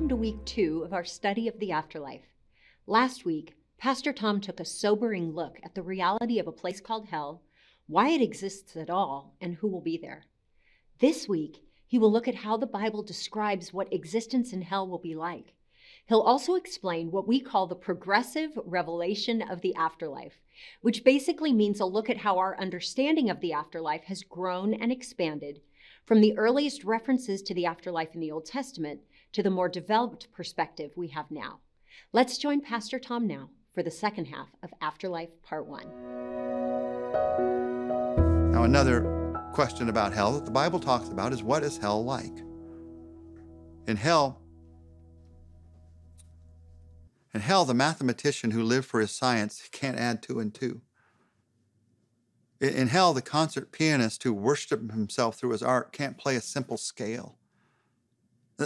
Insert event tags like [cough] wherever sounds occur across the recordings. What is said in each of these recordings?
welcome to week two of our study of the afterlife. Last week, Pastor Tom took a sobering look at the reality of a place called hell, why it exists at all, and who will be there. This week, he will look at how the Bible describes what existence in hell will be like. He'll also explain what we call the progressive revelation of the afterlife, which basically means a look at how our understanding of the afterlife has grown and expanded from the earliest references to the afterlife in the Old Testament to the more developed perspective we have now. Let's join Pastor Tom now for the second half of Afterlife Part 1. Now, another question about hell that the Bible talks about is what is hell like? In hell, in hell, the mathematician who lived for his science can't add two and two. In hell, the concert pianist who worshipped himself through his art can't play a simple scale.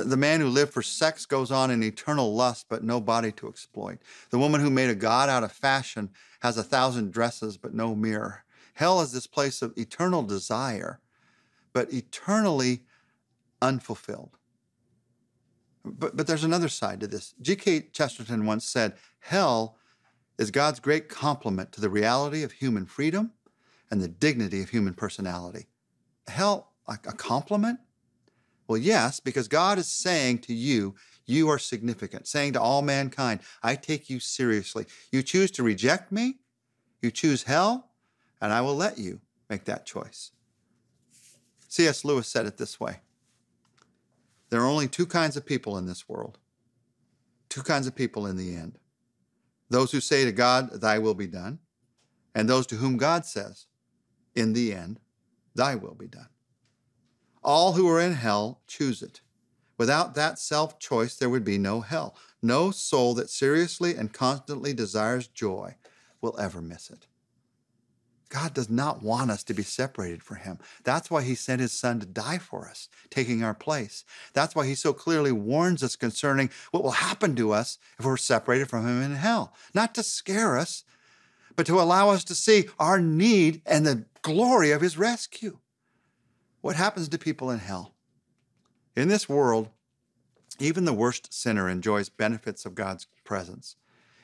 The man who lived for sex goes on in eternal lust, but no body to exploit. The woman who made a god out of fashion has a thousand dresses, but no mirror. Hell is this place of eternal desire, but eternally unfulfilled. But, but there's another side to this. G.K. Chesterton once said, Hell is God's great compliment to the reality of human freedom and the dignity of human personality. Hell, a compliment? Well, yes, because God is saying to you, you are significant, saying to all mankind, I take you seriously. You choose to reject me, you choose hell, and I will let you make that choice. C.S. Lewis said it this way There are only two kinds of people in this world, two kinds of people in the end those who say to God, Thy will be done, and those to whom God says, In the end, Thy will be done. All who are in hell choose it. Without that self choice, there would be no hell. No soul that seriously and constantly desires joy will ever miss it. God does not want us to be separated from Him. That's why He sent His Son to die for us, taking our place. That's why He so clearly warns us concerning what will happen to us if we're separated from Him in hell. Not to scare us, but to allow us to see our need and the glory of His rescue. What happens to people in hell? In this world, even the worst sinner enjoys benefits of God's presence.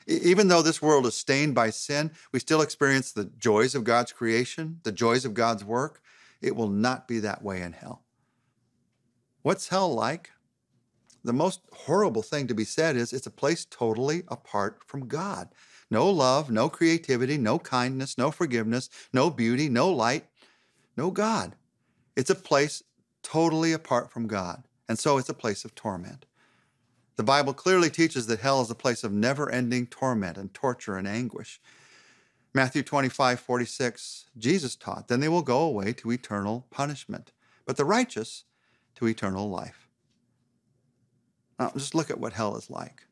Even though this world is stained by sin, we still experience the joys of God's creation, the joys of God's work. It will not be that way in hell. What's hell like? The most horrible thing to be said is it's a place totally apart from God. No love, no creativity, no kindness, no forgiveness, no beauty, no light, no God. It's a place totally apart from God, and so it's a place of torment. The Bible clearly teaches that hell is a place of never ending torment and torture and anguish. Matthew 25, 46, Jesus taught, Then they will go away to eternal punishment, but the righteous to eternal life. Now, just look at what hell is like.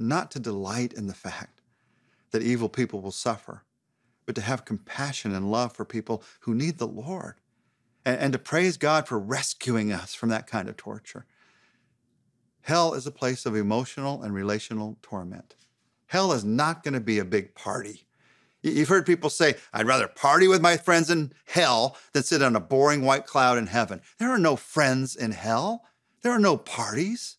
Not to delight in the fact that evil people will suffer, but to have compassion and love for people who need the Lord and, and to praise God for rescuing us from that kind of torture. Hell is a place of emotional and relational torment. Hell is not going to be a big party. You've heard people say, I'd rather party with my friends in hell than sit on a boring white cloud in heaven. There are no friends in hell. There are no parties.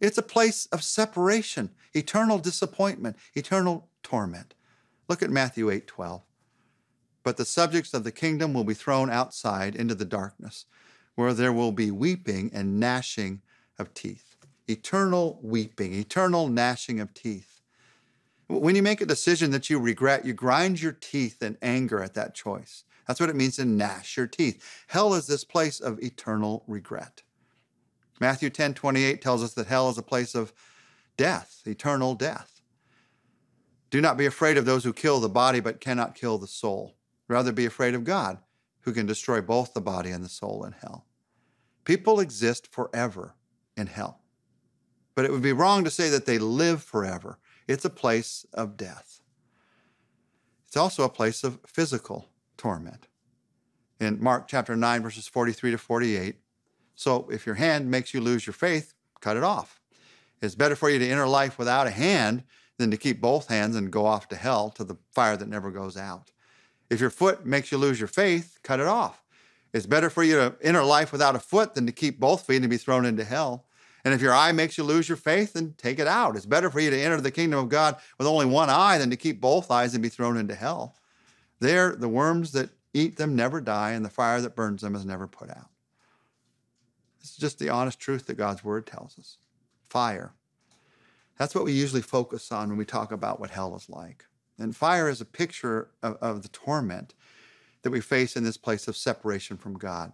It's a place of separation, eternal disappointment, eternal torment. Look at Matthew 8 12 but the subjects of the kingdom will be thrown outside into the darkness, where there will be weeping and gnashing of teeth. Eternal weeping, eternal gnashing of teeth. When you make a decision that you regret, you grind your teeth in anger at that choice. That's what it means to gnash your teeth. Hell is this place of eternal regret. Matthew 10 28 tells us that hell is a place of death, eternal death. Do not be afraid of those who kill the body but cannot kill the soul. Rather be afraid of God, who can destroy both the body and the soul in hell. People exist forever in hell. But it would be wrong to say that they live forever. It's a place of death. It's also a place of physical torment. In Mark chapter 9, verses 43 to 48, so if your hand makes you lose your faith, cut it off. It's better for you to enter life without a hand than to keep both hands and go off to hell to the fire that never goes out. If your foot makes you lose your faith, cut it off. It's better for you to enter life without a foot than to keep both feet and be thrown into hell. And if your eye makes you lose your faith, then take it out. It's better for you to enter the kingdom of God with only one eye than to keep both eyes and be thrown into hell. There, the worms that eat them never die, and the fire that burns them is never put out. It's just the honest truth that God's word tells us. Fire. That's what we usually focus on when we talk about what hell is like. And fire is a picture of, of the torment that we face in this place of separation from God.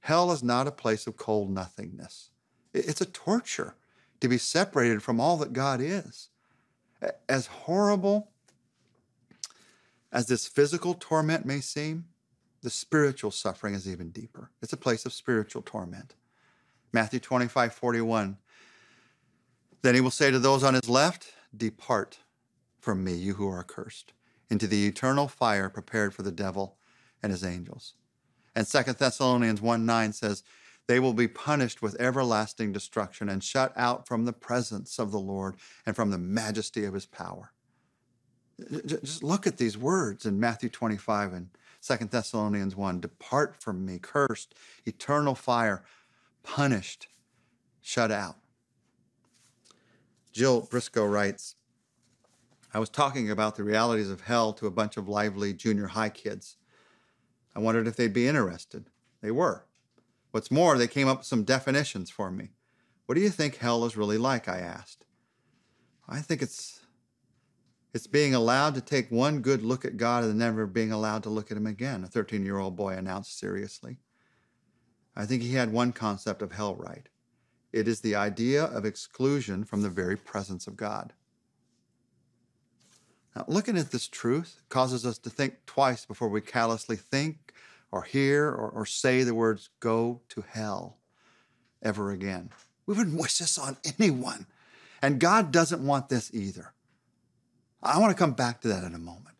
Hell is not a place of cold nothingness. It's a torture to be separated from all that God is. As horrible as this physical torment may seem, the spiritual suffering is even deeper. It's a place of spiritual torment. Matthew 25, 41. Then he will say to those on his left, Depart from me, you who are cursed, into the eternal fire prepared for the devil and his angels. And 2 Thessalonians 1 9 says, They will be punished with everlasting destruction and shut out from the presence of the Lord and from the majesty of his power. Just look at these words in Matthew 25 and 2 Thessalonians 1 Depart from me, cursed, eternal fire, punished, shut out. Jill Briscoe writes I was talking about the realities of hell to a bunch of lively junior high kids. I wondered if they'd be interested. They were. What's more, they came up with some definitions for me. What do you think hell is really like? I asked. I think it's it's being allowed to take one good look at God and never being allowed to look at him again, a 13 year old boy announced seriously. I think he had one concept of hell right it is the idea of exclusion from the very presence of God. Now, looking at this truth causes us to think twice before we callously think or hear or, or say the words, go to hell ever again. We wouldn't wish this on anyone. And God doesn't want this either. I want to come back to that in a moment.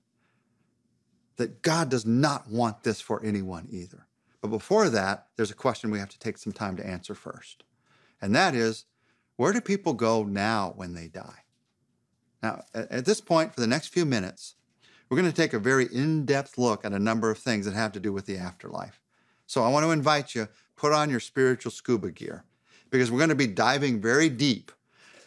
That God does not want this for anyone either. But before that, there's a question we have to take some time to answer first. And that is where do people go now when they die? Now, at this point, for the next few minutes, we're going to take a very in depth look at a number of things that have to do with the afterlife. So I want to invite you, put on your spiritual scuba gear because we're going to be diving very deep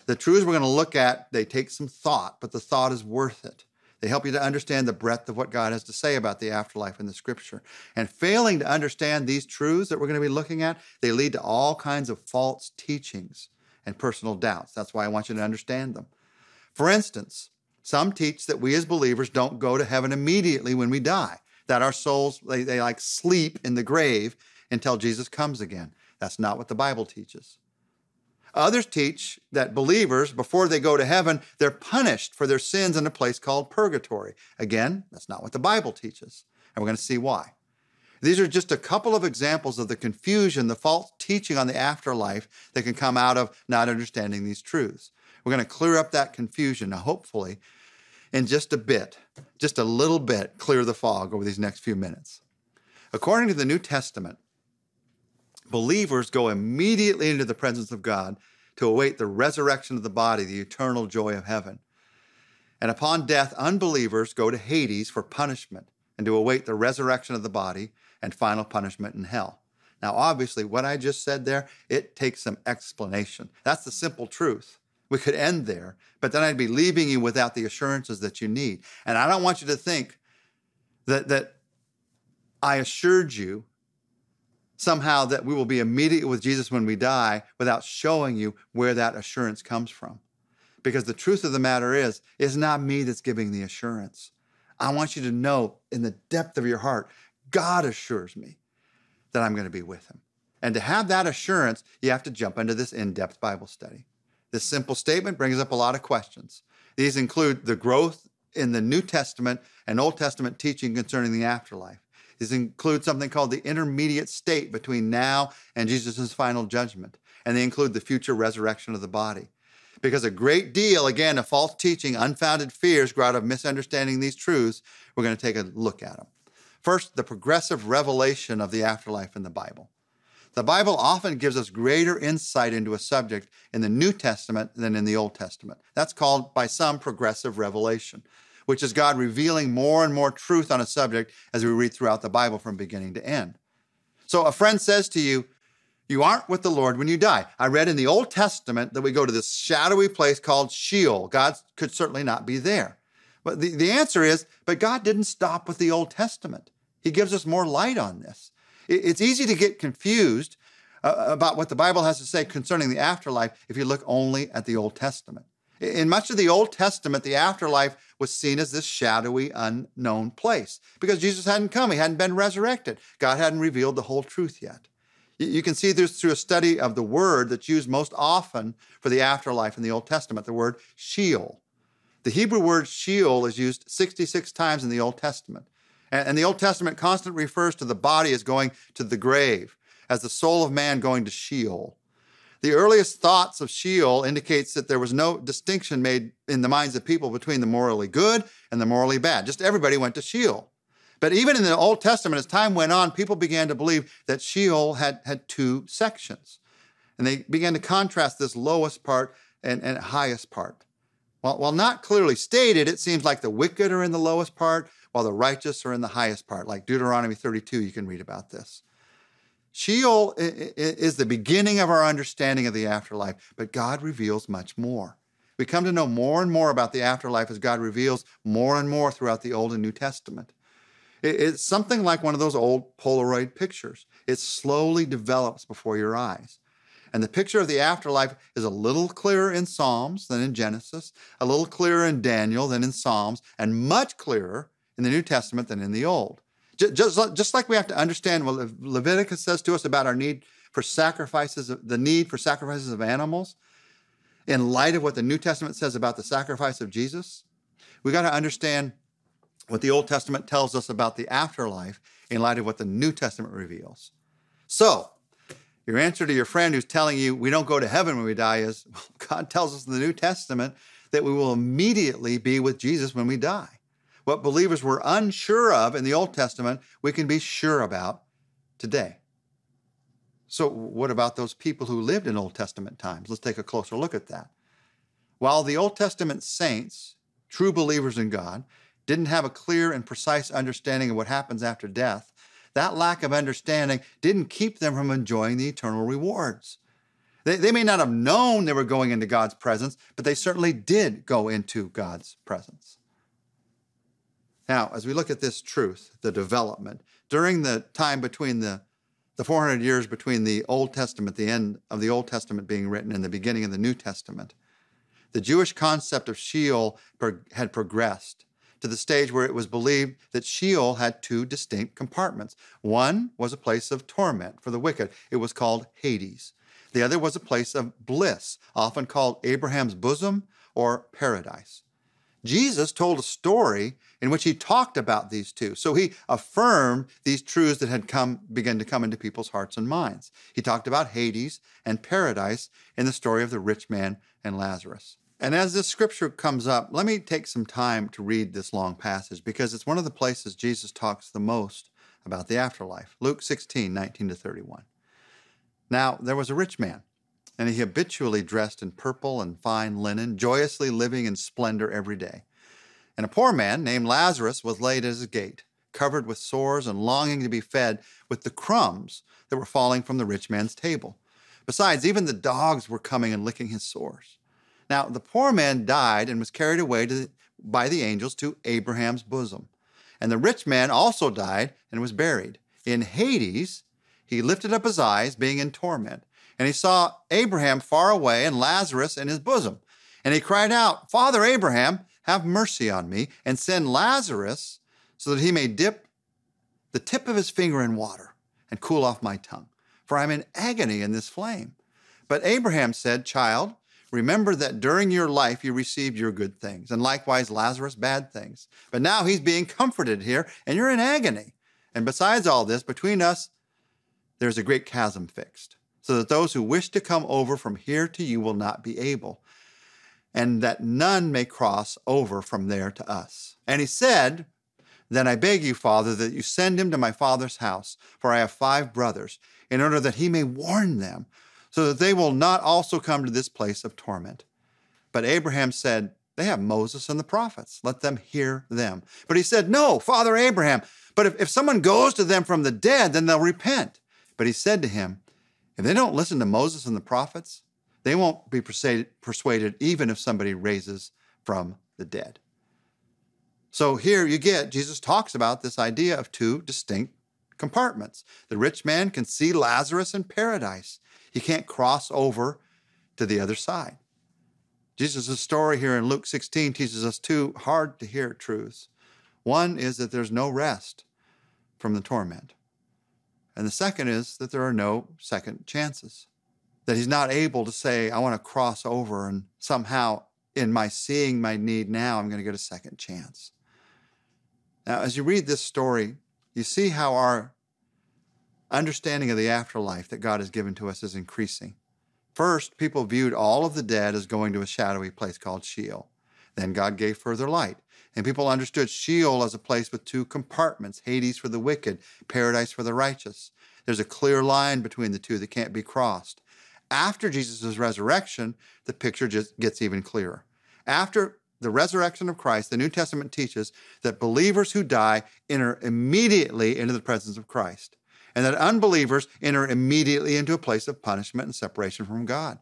the truths we're going to look at, they take some thought, but the thought is worth it. They help you to understand the breadth of what God has to say about the afterlife in the scripture. And failing to understand these truths that we're going to be looking at, they lead to all kinds of false teachings and personal doubts. That's why I want you to understand them. For instance, some teach that we as believers don't go to heaven immediately when we die, that our souls, they, they like sleep in the grave until Jesus comes again. That's not what the Bible teaches. Others teach that believers, before they go to heaven, they're punished for their sins in a place called purgatory. Again, that's not what the Bible teaches, and we're going to see why. These are just a couple of examples of the confusion, the false teaching on the afterlife that can come out of not understanding these truths. We're going to clear up that confusion, hopefully, in just a bit, just a little bit, clear the fog over these next few minutes. According to the New Testament, believers go immediately into the presence of God to await the resurrection of the body, the eternal joy of heaven. And upon death, unbelievers go to Hades for punishment and to await the resurrection of the body and final punishment in hell. Now, obviously, what I just said there, it takes some explanation. That's the simple truth. We could end there, but then I'd be leaving you without the assurances that you need. And I don't want you to think that, that I assured you somehow that we will be immediate with Jesus when we die without showing you where that assurance comes from. Because the truth of the matter is, it's not me that's giving the assurance. I want you to know in the depth of your heart, God assures me that I'm going to be with him. And to have that assurance, you have to jump into this in depth Bible study. This simple statement brings up a lot of questions. These include the growth in the New Testament and Old Testament teaching concerning the afterlife these include something called the intermediate state between now and Jesus' final judgment. And they include the future resurrection of the body. Because a great deal, again, of false teaching, unfounded fears grow out of misunderstanding these truths. We're going to take a look at them. First, the progressive revelation of the afterlife in the Bible. The Bible often gives us greater insight into a subject in the New Testament than in the Old Testament. That's called by some progressive revelation which is God revealing more and more truth on a subject as we read throughout the Bible from beginning to end. So a friend says to you, You aren't with the Lord when you die. I read in the Old Testament that we go to this shadowy place called Sheol. God could certainly not be there. But the, the answer is, but God didn't stop with the Old Testament. He gives us more light on this. It, it's easy to get confused uh, about what the Bible has to say concerning the afterlife if you look only at the Old Testament. In much of the Old Testament, the afterlife was seen as this shadowy, unknown place because Jesus hadn't come. He hadn't been resurrected. God hadn't revealed the whole truth yet. You can see this through a study of the word that's used most often for the afterlife in the Old Testament, the word Sheol. The Hebrew word Sheol is used 66 times in the Old Testament. And the Old Testament constantly refers to the body as going to the grave, as the soul of man going to Sheol. The earliest thoughts of Sheol indicates that there was no distinction made in the minds of people between the morally good and the morally bad. Just everybody went to Sheol. But even in the Old Testament, as time went on, people began to believe that Sheol had, had two sections. And they began to contrast this lowest part and, and highest part. While, while not clearly stated, it seems like the wicked are in the lowest part, while the righteous are in the highest part. Like Deuteronomy 32, you can read about this. Sheol is the beginning of our understanding of the afterlife, but God reveals much more. We come to know more and more about the afterlife as God reveals more and more throughout the Old and New Testament. It's something like one of those old Polaroid pictures. It slowly develops before your eyes. And the picture of the afterlife is a little clearer in Psalms than in Genesis, a little clearer in Daniel than in Psalms, and much clearer in the New Testament than in the Old. Just, just like we have to understand what Leviticus says to us about our need for sacrifices, the need for sacrifices of animals, in light of what the New Testament says about the sacrifice of Jesus, we got to understand what the Old Testament tells us about the afterlife in light of what the New Testament reveals. So, your answer to your friend who's telling you we don't go to heaven when we die is [laughs] well, God tells us in the New Testament that we will immediately be with Jesus when we die. What believers were unsure of in the Old Testament, we can be sure about today. So, what about those people who lived in Old Testament times? Let's take a closer look at that. While the Old Testament saints, true believers in God, didn't have a clear and precise understanding of what happens after death, that lack of understanding didn't keep them from enjoying the eternal rewards. They, they may not have known they were going into God's presence, but they certainly did go into God's presence. Now, as we look at this truth, the development, during the time between the, the 400 years between the Old Testament, the end of the Old Testament being written, and the beginning of the New Testament, the Jewish concept of Sheol had progressed to the stage where it was believed that Sheol had two distinct compartments. One was a place of torment for the wicked, it was called Hades. The other was a place of bliss, often called Abraham's bosom or paradise. Jesus told a story in which he talked about these two. So he affirmed these truths that had come begun to come into people's hearts and minds. He talked about Hades and paradise in the story of the rich man and Lazarus. And as this scripture comes up, let me take some time to read this long passage because it's one of the places Jesus talks the most about the afterlife. Luke 16, 19 to 31. Now, there was a rich man, and he habitually dressed in purple and fine linen, joyously living in splendor every day. And a poor man named Lazarus was laid at his gate, covered with sores and longing to be fed with the crumbs that were falling from the rich man's table. Besides, even the dogs were coming and licking his sores. Now, the poor man died and was carried away the, by the angels to Abraham's bosom. And the rich man also died and was buried. In Hades, he lifted up his eyes, being in torment, and he saw Abraham far away and Lazarus in his bosom. And he cried out, Father Abraham, have mercy on me, and send Lazarus so that he may dip the tip of his finger in water and cool off my tongue, for I'm in agony in this flame. But Abraham said, Child, remember that during your life you received your good things, and likewise Lazarus bad things. But now he's being comforted here, and you're in agony. And besides all this, between us, there's a great chasm fixed, so that those who wish to come over from here to you will not be able and that none may cross over from there to us. And he said, Then I beg you, Father, that you send him to my father's house, for I have five brothers, in order that he may warn them, so that they will not also come to this place of torment. But Abraham said, They have Moses and the prophets. Let them hear them. But he said, No, Father Abraham, but if, if someone goes to them from the dead, then they'll repent. But he said to him, If they don't listen to Moses and the prophets, they won't be persuaded, persuaded even if somebody raises from the dead. So here you get, Jesus talks about this idea of two distinct compartments. The rich man can see Lazarus in paradise, he can't cross over to the other side. Jesus' story here in Luke 16 teaches us two hard to hear truths. One is that there's no rest from the torment. And the second is that there are no second chances. That he's not able to say, I want to cross over and somehow in my seeing my need now, I'm going to get a second chance. Now, as you read this story, you see how our understanding of the afterlife that God has given to us is increasing. First, people viewed all of the dead as going to a shadowy place called Sheol. Then God gave further light, and people understood Sheol as a place with two compartments Hades for the wicked, paradise for the righteous. There's a clear line between the two that can't be crossed. After Jesus' resurrection, the picture just gets even clearer. After the resurrection of Christ, the New Testament teaches that believers who die enter immediately into the presence of Christ and that unbelievers enter immediately into a place of punishment and separation from God.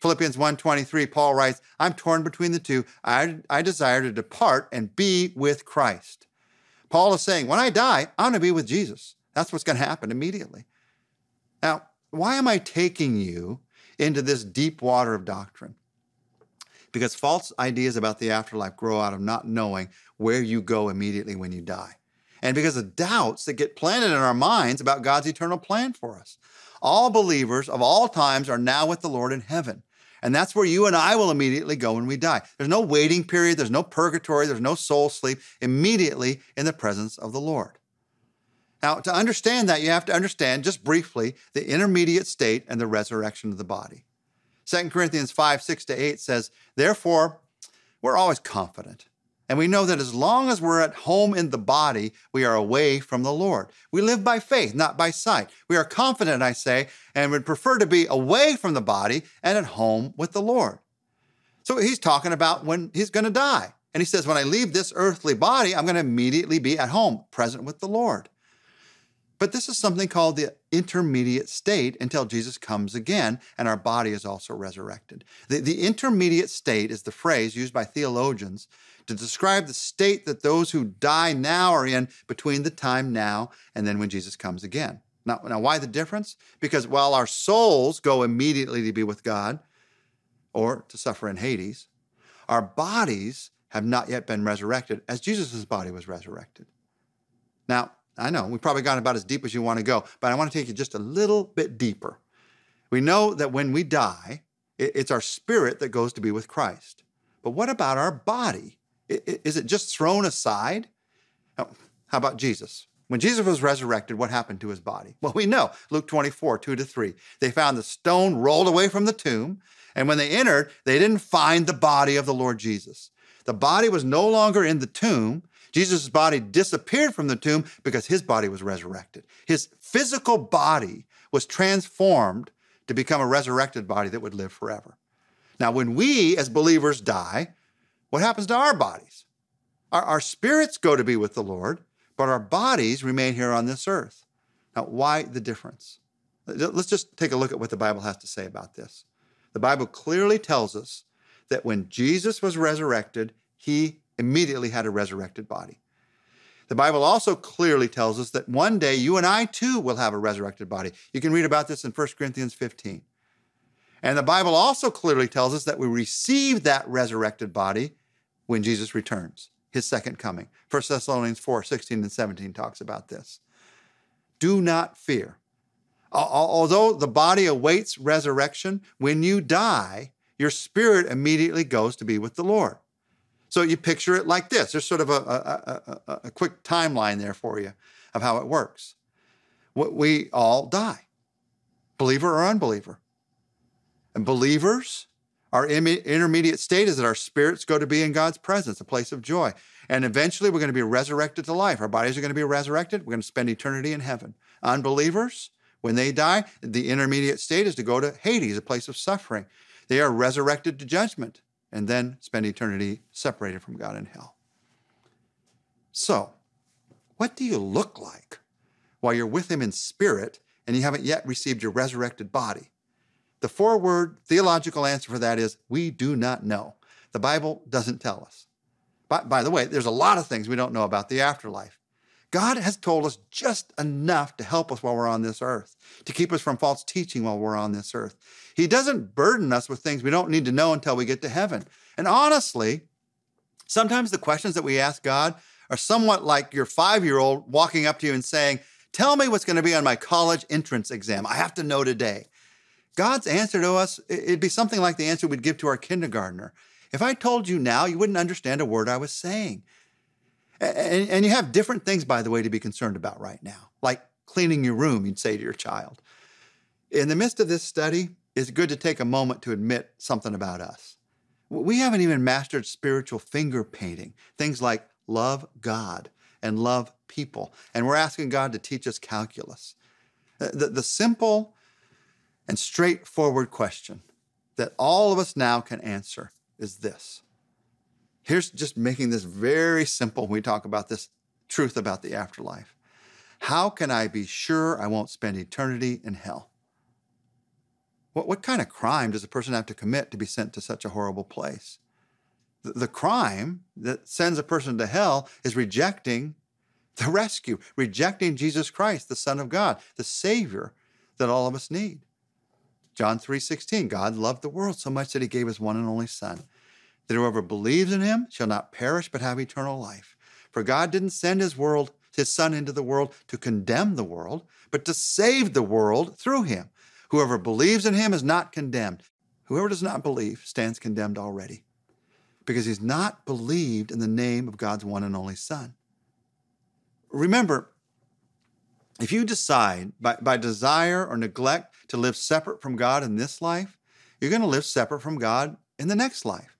Philippians 1:23 Paul writes, "I'm torn between the two. I, I desire to depart and be with Christ." Paul is saying, "When I die, I'm going to be with Jesus." That's what's going to happen immediately. Now, why am I taking you into this deep water of doctrine? Because false ideas about the afterlife grow out of not knowing where you go immediately when you die and because of doubts that get planted in our minds about God's eternal plan for us. All believers of all times are now with the Lord in heaven. And that's where you and I will immediately go when we die. There's no waiting period, there's no purgatory, there's no soul sleep, immediately in the presence of the Lord. Now, to understand that, you have to understand just briefly the intermediate state and the resurrection of the body. 2 Corinthians 5 6 to 8 says, Therefore, we're always confident and we know that as long as we're at home in the body, we are away from the Lord. We live by faith, not by sight. We are confident, I say, and would prefer to be away from the body and at home with the Lord. So he's talking about when he's going to die. And he says, When I leave this earthly body, I'm going to immediately be at home, present with the Lord. But this is something called the intermediate state until Jesus comes again and our body is also resurrected. The, the intermediate state is the phrase used by theologians to describe the state that those who die now are in between the time now and then when Jesus comes again. Now, now why the difference? Because while our souls go immediately to be with God or to suffer in Hades, our bodies have not yet been resurrected as Jesus' body was resurrected. Now, I know we've probably got about as deep as you want to go, but I want to take you just a little bit deeper. We know that when we die, it's our spirit that goes to be with Christ. But what about our body? Is it just thrown aside? How about Jesus? When Jesus was resurrected, what happened to his body? Well, we know Luke 24, 2 to 3. They found the stone rolled away from the tomb, and when they entered, they didn't find the body of the Lord Jesus. The body was no longer in the tomb. Jesus' body disappeared from the tomb because his body was resurrected. His physical body was transformed to become a resurrected body that would live forever. Now, when we as believers die, what happens to our bodies? Our, our spirits go to be with the Lord, but our bodies remain here on this earth. Now, why the difference? Let's just take a look at what the Bible has to say about this. The Bible clearly tells us that when Jesus was resurrected, he immediately had a resurrected body. The Bible also clearly tells us that one day you and I too will have a resurrected body. You can read about this in 1 Corinthians 15. And the Bible also clearly tells us that we receive that resurrected body when Jesus returns, his second coming. 1 Thessalonians 4 16 and 17 talks about this. Do not fear. Although the body awaits resurrection, when you die, your spirit immediately goes to be with the Lord. So you picture it like this. There's sort of a, a, a, a quick timeline there for you of how it works. We all die, believer or unbeliever. And believers, our intermediate state is that our spirits go to be in God's presence, a place of joy. And eventually we're going to be resurrected to life. Our bodies are going to be resurrected. We're going to spend eternity in heaven. Unbelievers, when they die, the intermediate state is to go to Hades, a place of suffering. They are resurrected to judgment and then spend eternity separated from God in hell. So, what do you look like while you're with Him in spirit and you haven't yet received your resurrected body? The four word theological answer for that is we do not know. The Bible doesn't tell us. By, by the way, there's a lot of things we don't know about the afterlife. God has told us just enough to help us while we're on this earth, to keep us from false teaching while we're on this earth. He doesn't burden us with things we don't need to know until we get to heaven. And honestly, sometimes the questions that we ask God are somewhat like your five year old walking up to you and saying, Tell me what's going to be on my college entrance exam. I have to know today. God's answer to us, it'd be something like the answer we'd give to our kindergartner. If I told you now, you wouldn't understand a word I was saying. And, and, you have different things, by the way, to be concerned about right now, like cleaning your room, you'd say to your child. In the midst of this study, it's good to take a moment to admit something about us. We haven't even mastered spiritual finger painting, things like love God and love people. And we're asking God to teach us calculus. Uh, the, the simple and straightforward question that all of us now can answer is this. Here's just making this very simple when we talk about this truth about the afterlife. How can I be sure I won't spend eternity in hell? What, what kind of crime does a person have to commit to be sent to such a horrible place? The, the crime that sends a person to hell is rejecting the rescue, rejecting Jesus Christ, the Son of God, the Savior that all of us need. John 3:16, God loved the world so much that he gave his one and only son, that whoever believes in him shall not perish but have eternal life. For God didn't send his world, his son into the world to condemn the world, but to save the world through him. Whoever believes in him is not condemned. Whoever does not believe stands condemned already, because he's not believed in the name of God's one and only son. Remember, if you decide by, by desire or neglect to live separate from God in this life, you're going to live separate from God in the next life.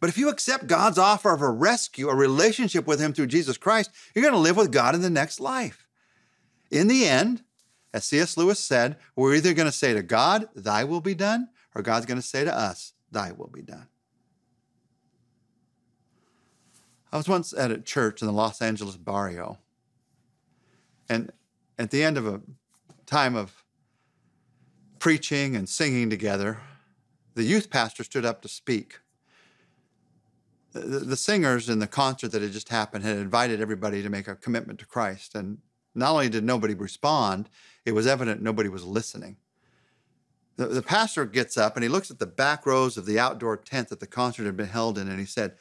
But if you accept God's offer of a rescue, a relationship with Him through Jesus Christ, you're going to live with God in the next life. In the end, as C.S. Lewis said, we're either going to say to God, Thy will be done, or God's going to say to us, Thy will be done. I was once at a church in the Los Angeles barrio, and at the end of a time of preaching and singing together, the youth pastor stood up to speak. The, the, singers in the concert that had just happened had invited everybody to make a commitment to Christ. And not only did nobody respond, it was evident nobody was listening. The, the pastor gets up and he looks at the back rows of the outdoor tent that the concert had been held in and he said,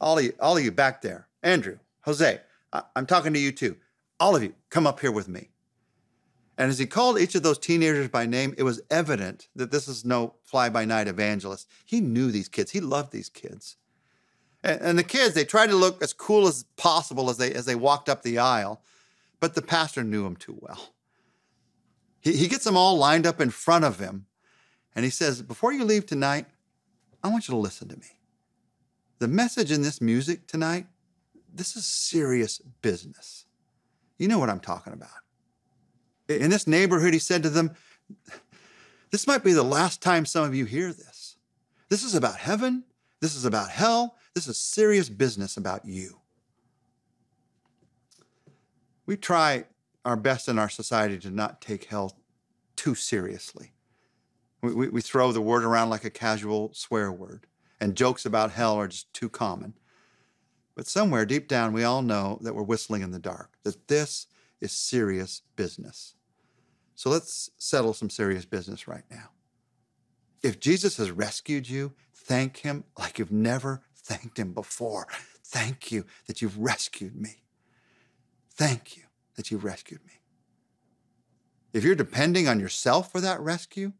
All of you, all of you back there, Andrew, Jose, I, I'm talking to you too. All of you, come up here with me. And as he called each of those teenagers by name, it was evident that this is no fly by night evangelist. He knew these kids, he loved these kids. And, and, the kids, they tried to look as cool as possible as they, as they walked up the aisle, but the pastor knew them too well. He, he gets them all lined up in front of him, and he says, Before you leave tonight, I want you to listen to me. The message in this music tonight, this is serious business. You know what I'm talking about in this neighborhood, he said to them, This might be the last time some of you hear this. This is about heaven. This is about hell. This is serious business about you. We try our best in our society to not take hell too seriously. We, we, we throw the word around like a casual swear word, and jokes about hell are just too common. But somewhere deep down, we all know that we're whistling in the dark, that this is serious business. So let's settle some serious business right now. If Jesus has rescued you, thank him like you've never thanked him before. Thank you that you've rescued me. Thank you that you've rescued me. If you're depending on yourself for that rescue,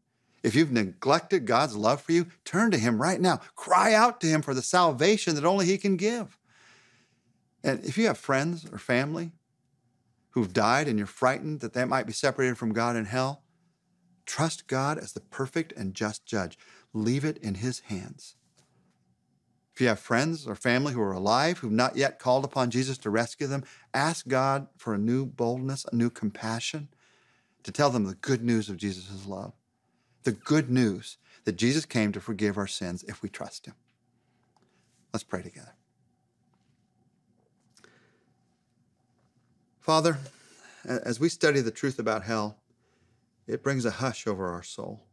if you've neglected God's love for you, turn to Him right now. Cry out to Him for the salvation that only He can give. And if you have friends or family who've died and you're frightened that they might be separated from God in hell, trust God as the perfect and just judge. Leave it in His hands. If you have friends or family who are alive who've not yet called upon Jesus to rescue them, ask God for a new boldness, a new compassion to tell them the good news of Jesus' love. The good news that Jesus came to forgive our sins if we trust Him. Let's pray together. Father, as we study the truth about hell, it brings a hush over our soul.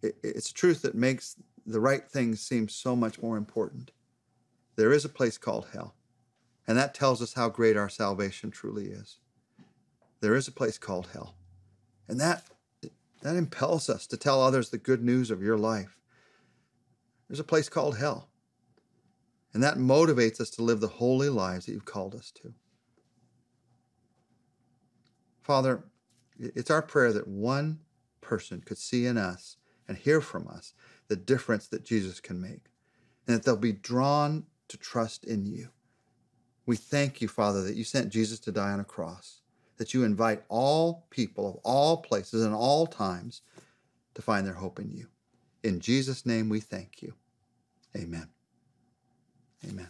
It, it's truth that makes the right things seem so much more important. There is a place called hell, and that tells us how great our salvation truly is. There is a place called hell, and that that impels us to tell others the good news of your life. There's a place called hell. And that motivates us to live the holy lives that you've called us to. Father, it's our prayer that one person could see in us and hear from us the difference that Jesus can make, and that they'll be drawn to trust in you. We thank you, Father, that you sent Jesus to die on a cross, that you invite all people of all places and all times to find their hope in you. In Jesus' name we thank you. Amen. Amen.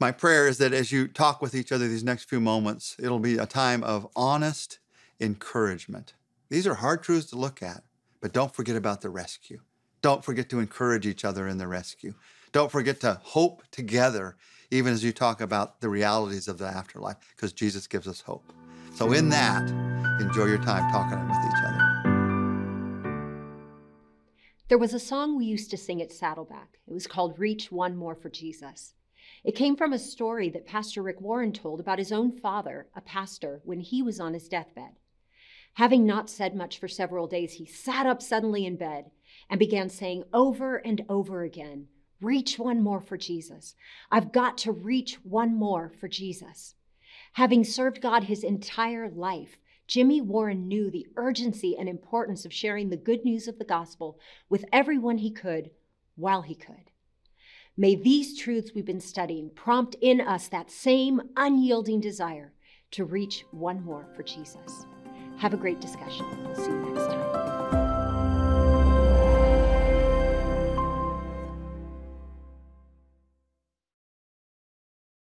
My prayer is that as you talk with each other these next few moments, it'll be a time of honest encouragement. These are hard truths to look at, but don't forget about the rescue. Don't forget to encourage each other in the rescue. Don't forget to hope together, even as you talk about the realities of the afterlife, because Jesus gives us hope. So, in that, enjoy your time talking with each other. There was a song we used to sing at Saddleback. It was called Reach One More for Jesus. It came from a story that Pastor Rick Warren told about his own father, a pastor, when he was on his deathbed. Having not said much for several days, he sat up suddenly in bed and began saying over and over again, Reach one more for Jesus. I've got to reach one more for Jesus. Having served God his entire life, Jimmy Warren knew the urgency and importance of sharing the good news of the gospel with everyone he could while he could. May these truths we've been studying prompt in us that same unyielding desire to reach one more for Jesus. Have a great discussion. We'll see you next time.